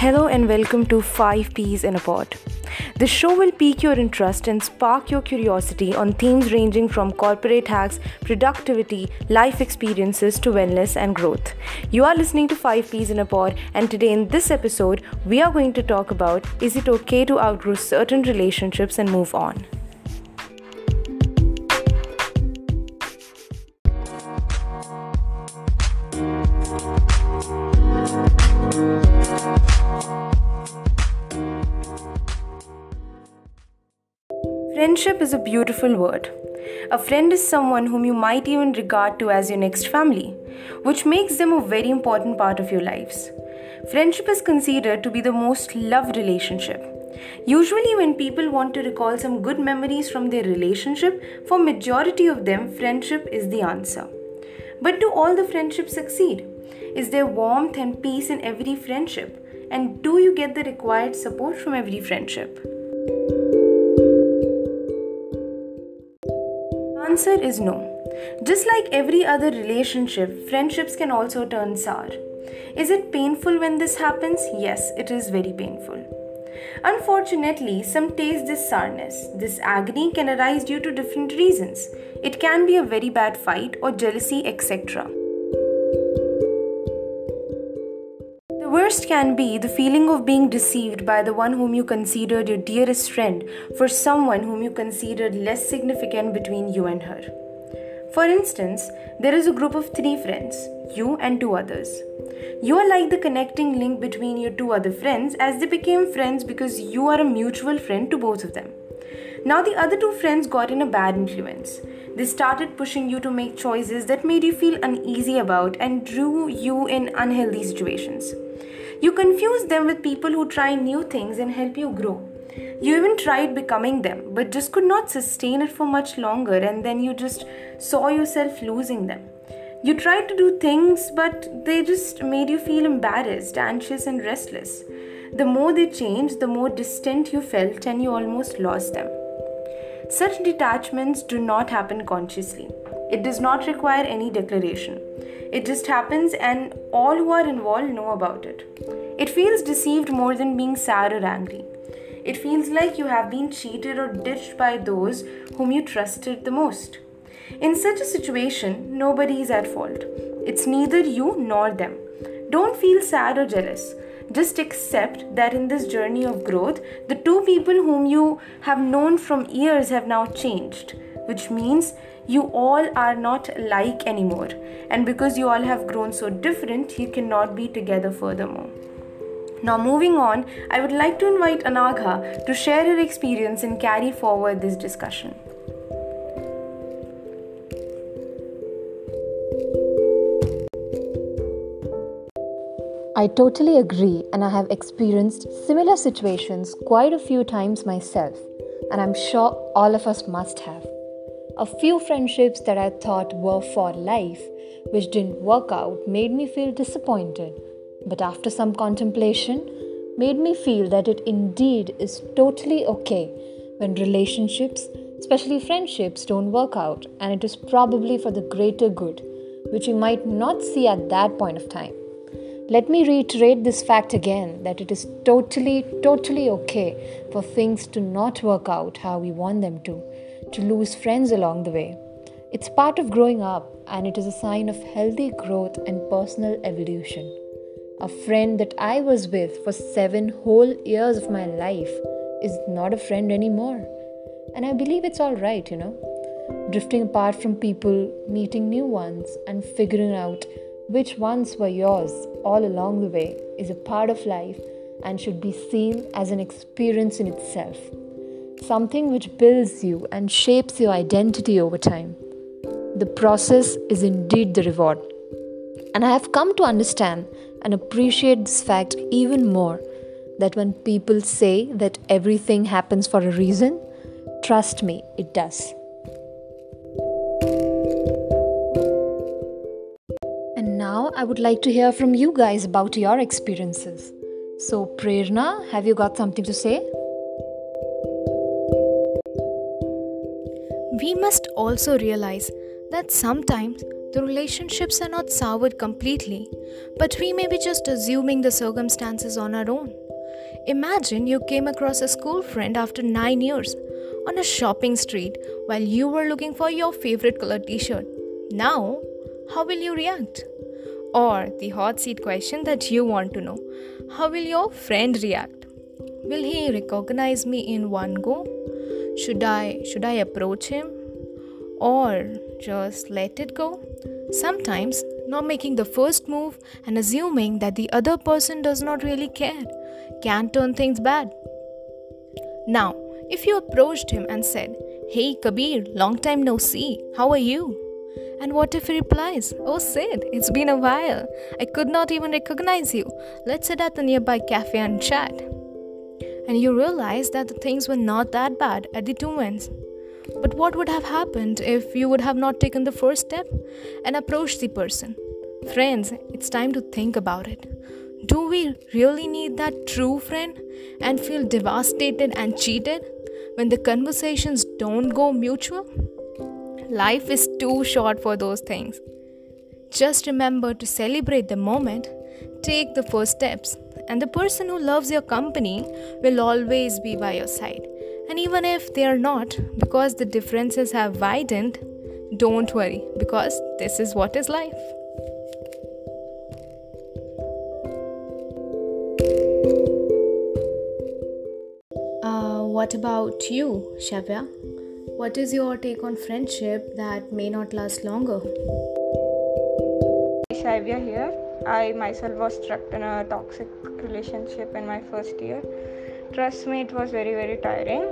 Hello and welcome to 5 Peas in a Pod. The show will pique your interest and spark your curiosity on themes ranging from corporate hacks, productivity, life experiences to wellness and growth. You are listening to 5 Peas in a Pod, and today in this episode, we are going to talk about is it okay to outgrow certain relationships and move on? Friendship is a beautiful word. A friend is someone whom you might even regard to as your next family, which makes them a very important part of your lives. Friendship is considered to be the most loved relationship. Usually when people want to recall some good memories from their relationship, for majority of them friendship is the answer. But do all the friendships succeed? Is there warmth and peace in every friendship? And do you get the required support from every friendship? Answer is no. Just like every other relationship, friendships can also turn sour. Is it painful when this happens? Yes, it is very painful. Unfortunately, some taste this sourness. This agony can arise due to different reasons. It can be a very bad fight or jealousy, etc. worst can be the feeling of being deceived by the one whom you considered your dearest friend for someone whom you considered less significant between you and her. For instance, there is a group of three friends, you and two others. You are like the connecting link between your two other friends as they became friends because you are a mutual friend to both of them. Now, the other two friends got in a bad influence. They started pushing you to make choices that made you feel uneasy about and drew you in unhealthy situations. You confuse them with people who try new things and help you grow. You even tried becoming them, but just could not sustain it for much longer, and then you just saw yourself losing them. You tried to do things, but they just made you feel embarrassed, anxious, and restless. The more they changed, the more distant you felt, and you almost lost them. Such detachments do not happen consciously. It does not require any declaration. It just happens, and all who are involved know about it. It feels deceived more than being sad or angry. It feels like you have been cheated or ditched by those whom you trusted the most. In such a situation, nobody is at fault. It's neither you nor them. Don't feel sad or jealous. Just accept that in this journey of growth, the two people whom you have known from years have now changed, which means you all are not like anymore. And because you all have grown so different, you cannot be together furthermore. Now, moving on, I would like to invite Anagha to share her experience and carry forward this discussion. I totally agree, and I have experienced similar situations quite a few times myself, and I'm sure all of us must have. A few friendships that I thought were for life, which didn't work out, made me feel disappointed. But after some contemplation, made me feel that it indeed is totally okay when relationships, especially friendships, don't work out, and it is probably for the greater good, which you might not see at that point of time. Let me reiterate this fact again that it is totally, totally okay for things to not work out how we want them to to lose friends along the way. It's part of growing up and it is a sign of healthy growth and personal evolution. A friend that I was with for seven whole years of my life is not a friend anymore. And I believe it's all right, you know. Drifting apart from people, meeting new ones, and figuring out which ones were yours all along the way is a part of life and should be seen as an experience in itself something which builds you and shapes your identity over time. The process is indeed the reward. And I have come to understand and appreciate this fact even more that when people say that everything happens for a reason, trust me, it does. I would like to hear from you guys about your experiences. So, Prerna, have you got something to say? We must also realize that sometimes the relationships are not soured completely, but we may be just assuming the circumstances on our own. Imagine you came across a school friend after 9 years on a shopping street while you were looking for your favorite color t shirt. Now, how will you react? Or the hot seat question that you want to know how will your friend react? Will he recognize me in one go? Should I should I approach him or just let it go? Sometimes not making the first move and assuming that the other person does not really care can turn things bad. Now, if you approached him and said, Hey Kabir, long time no see, how are you? And what if he replies, Oh Sid, it's been a while. I could not even recognize you. Let's sit at the nearby cafe and chat. And you realize that the things were not that bad at the two ends. But what would have happened if you would have not taken the first step and approached the person? Friends, it's time to think about it. Do we really need that true friend and feel devastated and cheated when the conversations don't go mutual? Life is too short for those things. Just remember to celebrate the moment, take the first steps, and the person who loves your company will always be by your side. And even if they are not, because the differences have widened, don't worry, because this is what is life. Uh, what about you, Shavya? What is your take on friendship that may not last longer? Shavya here. I myself was trapped in a toxic relationship in my first year. Trust me, it was very, very tiring.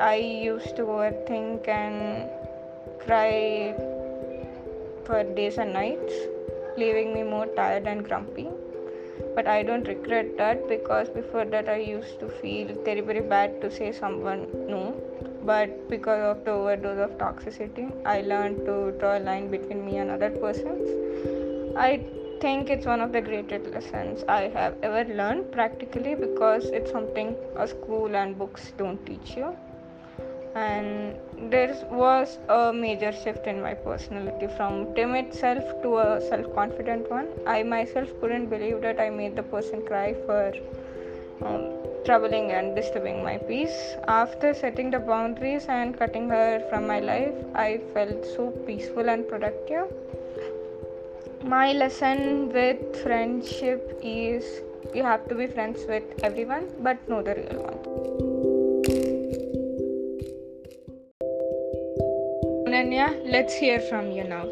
I used to overthink and cry for days and nights, leaving me more tired and grumpy. But I don't regret that because before that I used to feel very, very bad to say someone no. But because of the overdose of toxicity, I learned to draw a line between me and other persons. I think it's one of the greatest lessons I have ever learned practically because it's something a school and books don't teach you and there was a major shift in my personality from timid self to a self-confident one i myself couldn't believe that i made the person cry for um, troubling and disturbing my peace. After setting the boundaries and cutting her from my life i felt so peaceful and productive. My lesson with friendship is you have to be friends with everyone but know the real one. Ananya, let's hear from you now.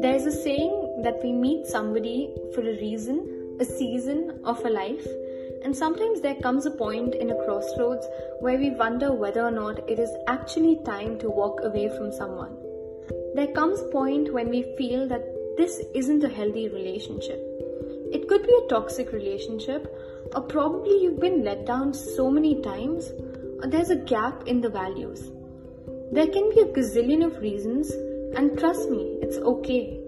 There's a saying that we meet somebody for a reason, a season of a life, and sometimes there comes a point in a crossroads where we wonder whether or not it is actually time to walk away from someone. There comes a point when we feel that this isn't a healthy relationship. It could be a toxic relationship, or probably you've been let down so many times or there's a gap in the values. There can be a gazillion of reasons, and trust me, it's okay.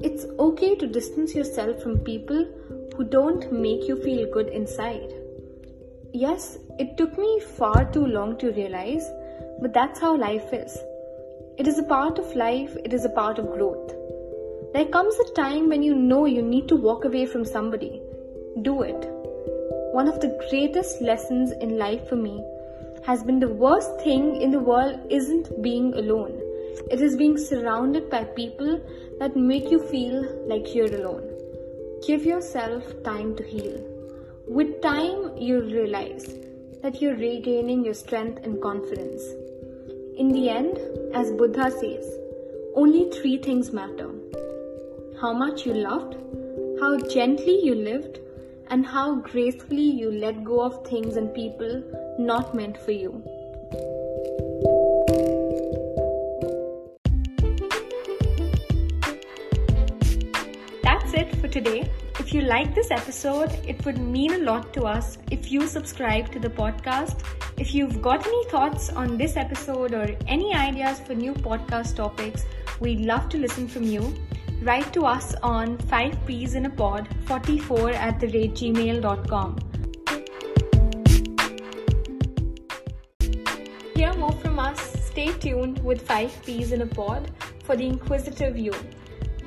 It's okay to distance yourself from people who don't make you feel good inside. Yes, it took me far too long to realize, but that's how life is. It is a part of life, it is a part of growth. There comes a time when you know you need to walk away from somebody. Do it. One of the greatest lessons in life for me has been the worst thing in the world isn't being alone. It is being surrounded by people that make you feel like you're alone. Give yourself time to heal. With time, you'll realize that you're regaining your strength and confidence. In the end, as Buddha says, only three things matter how much you loved, how gently you lived, and how gracefully you let go of things and people not meant for you. That's it for today. If you like this episode, it would mean a lot to us if you subscribe to the podcast. If you've got any thoughts on this episode or any ideas for new podcast topics, we'd love to listen from you write to us on 5p's in a pod 44 at the rate gmail.com. Hear more from us stay tuned with 5 Peas in a Pod for the inquisitive you.